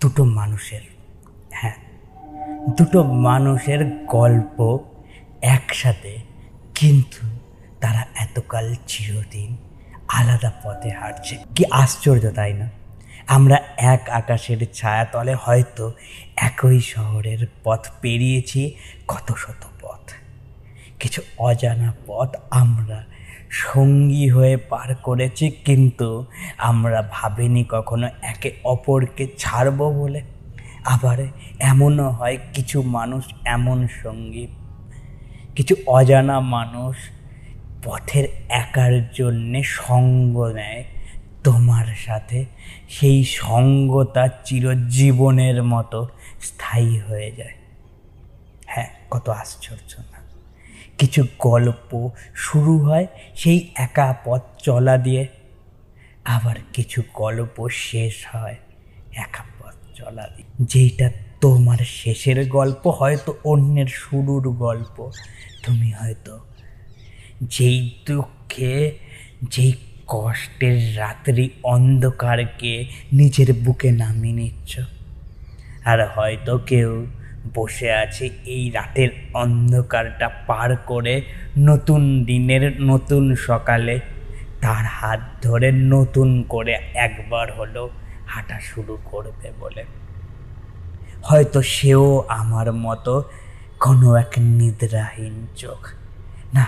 দুটো মানুষের হ্যাঁ দুটো মানুষের গল্প একসাথে, কিন্তু তারা এতকাল চিরদিন আলাদা পথে হাঁটছে। কি আশ্চর্য, তাই না? আমরা এক আকাশের ছায়াতলে হয়তো একই শহরের পথ পেরিয়েছি কত শত পথ। কিছু অজানা পথ আমরা সঙ্গী হয়ে পার করেছি, কিন্তু আমরা ভাবিনি কখনো একে অপরকে ছাড়বো বলে। আবার এমনও হয়, কিছু মানুষ এমন সঙ্গী, কিছু অজানা মানুষ পথের একার জন্যে সঙ্গ নেয়। তোমার সাথে সেই সঙ্গতা চিরজীবনের মতো স্থায়ী হয়ে যায়। হ্যাঁ কত আশ্চর্য না? কিছু গল্প শুরু হয় সেই একা পথ চলা দিয়ে। আবার কিছু গল্প শেষ হয় একা পথ চলা দিয়ে। যেইটা তোমার শেষের গল্প, হয়তো অন্যের শুরুর গল্প। তুমি হয়তো যেই দুঃখে, যেই কষ্টের রাত্রি অন্ধকারকে নিজের বুকে নামিয়ে নিচ্ছ। আর হয়তো কেউ বসে আছে এই রাতের অন্ধকারটা পার করে নতুন দিনের নতুন সকালে। তার হাত ধরে নতুন করে একবার হলো হাঁটা শুরু করবে বলে। হয়তো সেও আমার মতো কোনো এক নিদ্রাহীন চোখ। না,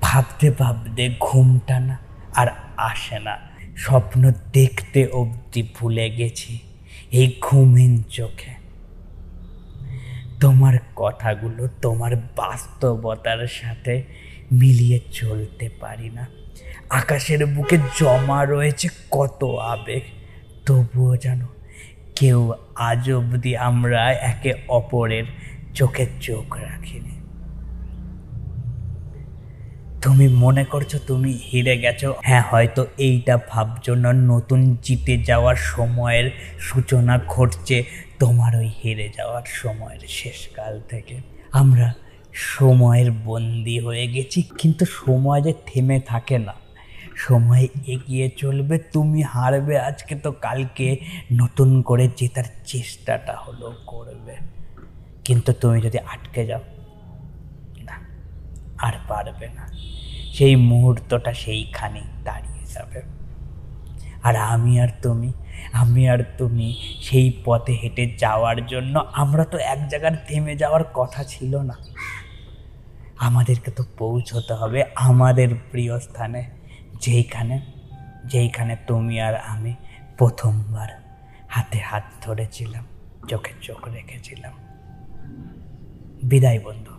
ভাবতে ভাবতে ঘুমটা না আর আসে না। স্বপ্ন দেখতে অবধি ভুলে গেছি এই ঘুমহীন চোখে। তোমার কথাগুলো তোমার বাস্তবতার সাথে মিলিয়ে চলতে পারি না। আকাশের বুকে জমা রয়েছে কত আবেগ। তবুও জানো, কেউ আজ অবধি আমরা একে অপরের চোখে চোখ রাখিনি। তুমি মনে করছ তুমি হেরে গেছো? হ্যাঁ হয়তো এইটা ভাবছ না। নতুন জিতে যাওয়ার সময়ের সূচনা ঘটছে। তোমার ওই হেরে যাওয়ার সময়ের শেষকাল থেকে। আমরা সময়ের বন্দি হয়ে গেছি, কিন্তু সময় যে থেমে থাকে না। সময় এগিয়ে চলবে, তুমি হারবে। আজকে তো কালকে নতুন করে জেতার চেষ্টাটা হলো করবে। কিন্তু তুমি যদি আটকে যাও পারবে না। সেই মুহূর্তটা সেইখানেই দাঁড়িয়ে যাবে। আর আমি আর তুমি, আমি আর তুমি সেই পথে হেঁটে যাওয়ার জন্য আমরা তো এক জায়গার থেমে যাওয়ার কথা ছিল না। আমাদেরকে তো পৌঁছতে হবে আমাদের প্রিয় স্থানে, যেইখানে যেইখানে তুমি আর আমি প্রথমবার হাতে হাত ধরেছিলাম, চোখে চোখ রেখেছিলাম। বিদায় বন্ধু,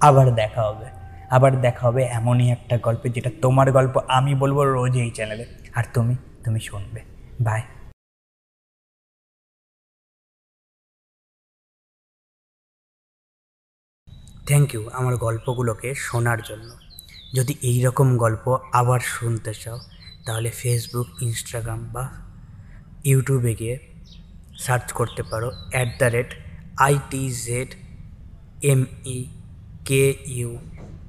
আবার দেখা হবে। আবার দেখা হবে এমনই একটা গল্পে, যেটা তোমার গল্প আমি বলব রোজ এই চ্যানেলে আর তুমি তুমি শুনবে। বাই থ্যাংক ইউ আমার গল্পগুলোকে শোনার জন্য। যদি এই রকম গল্প আবার শুনতে চাও, তাহলে ফেসবুক ইনস্টাগ্রাম বা ইউটিউবে গিয়ে সার্চ করতে পারো at the rate I T Z M E K U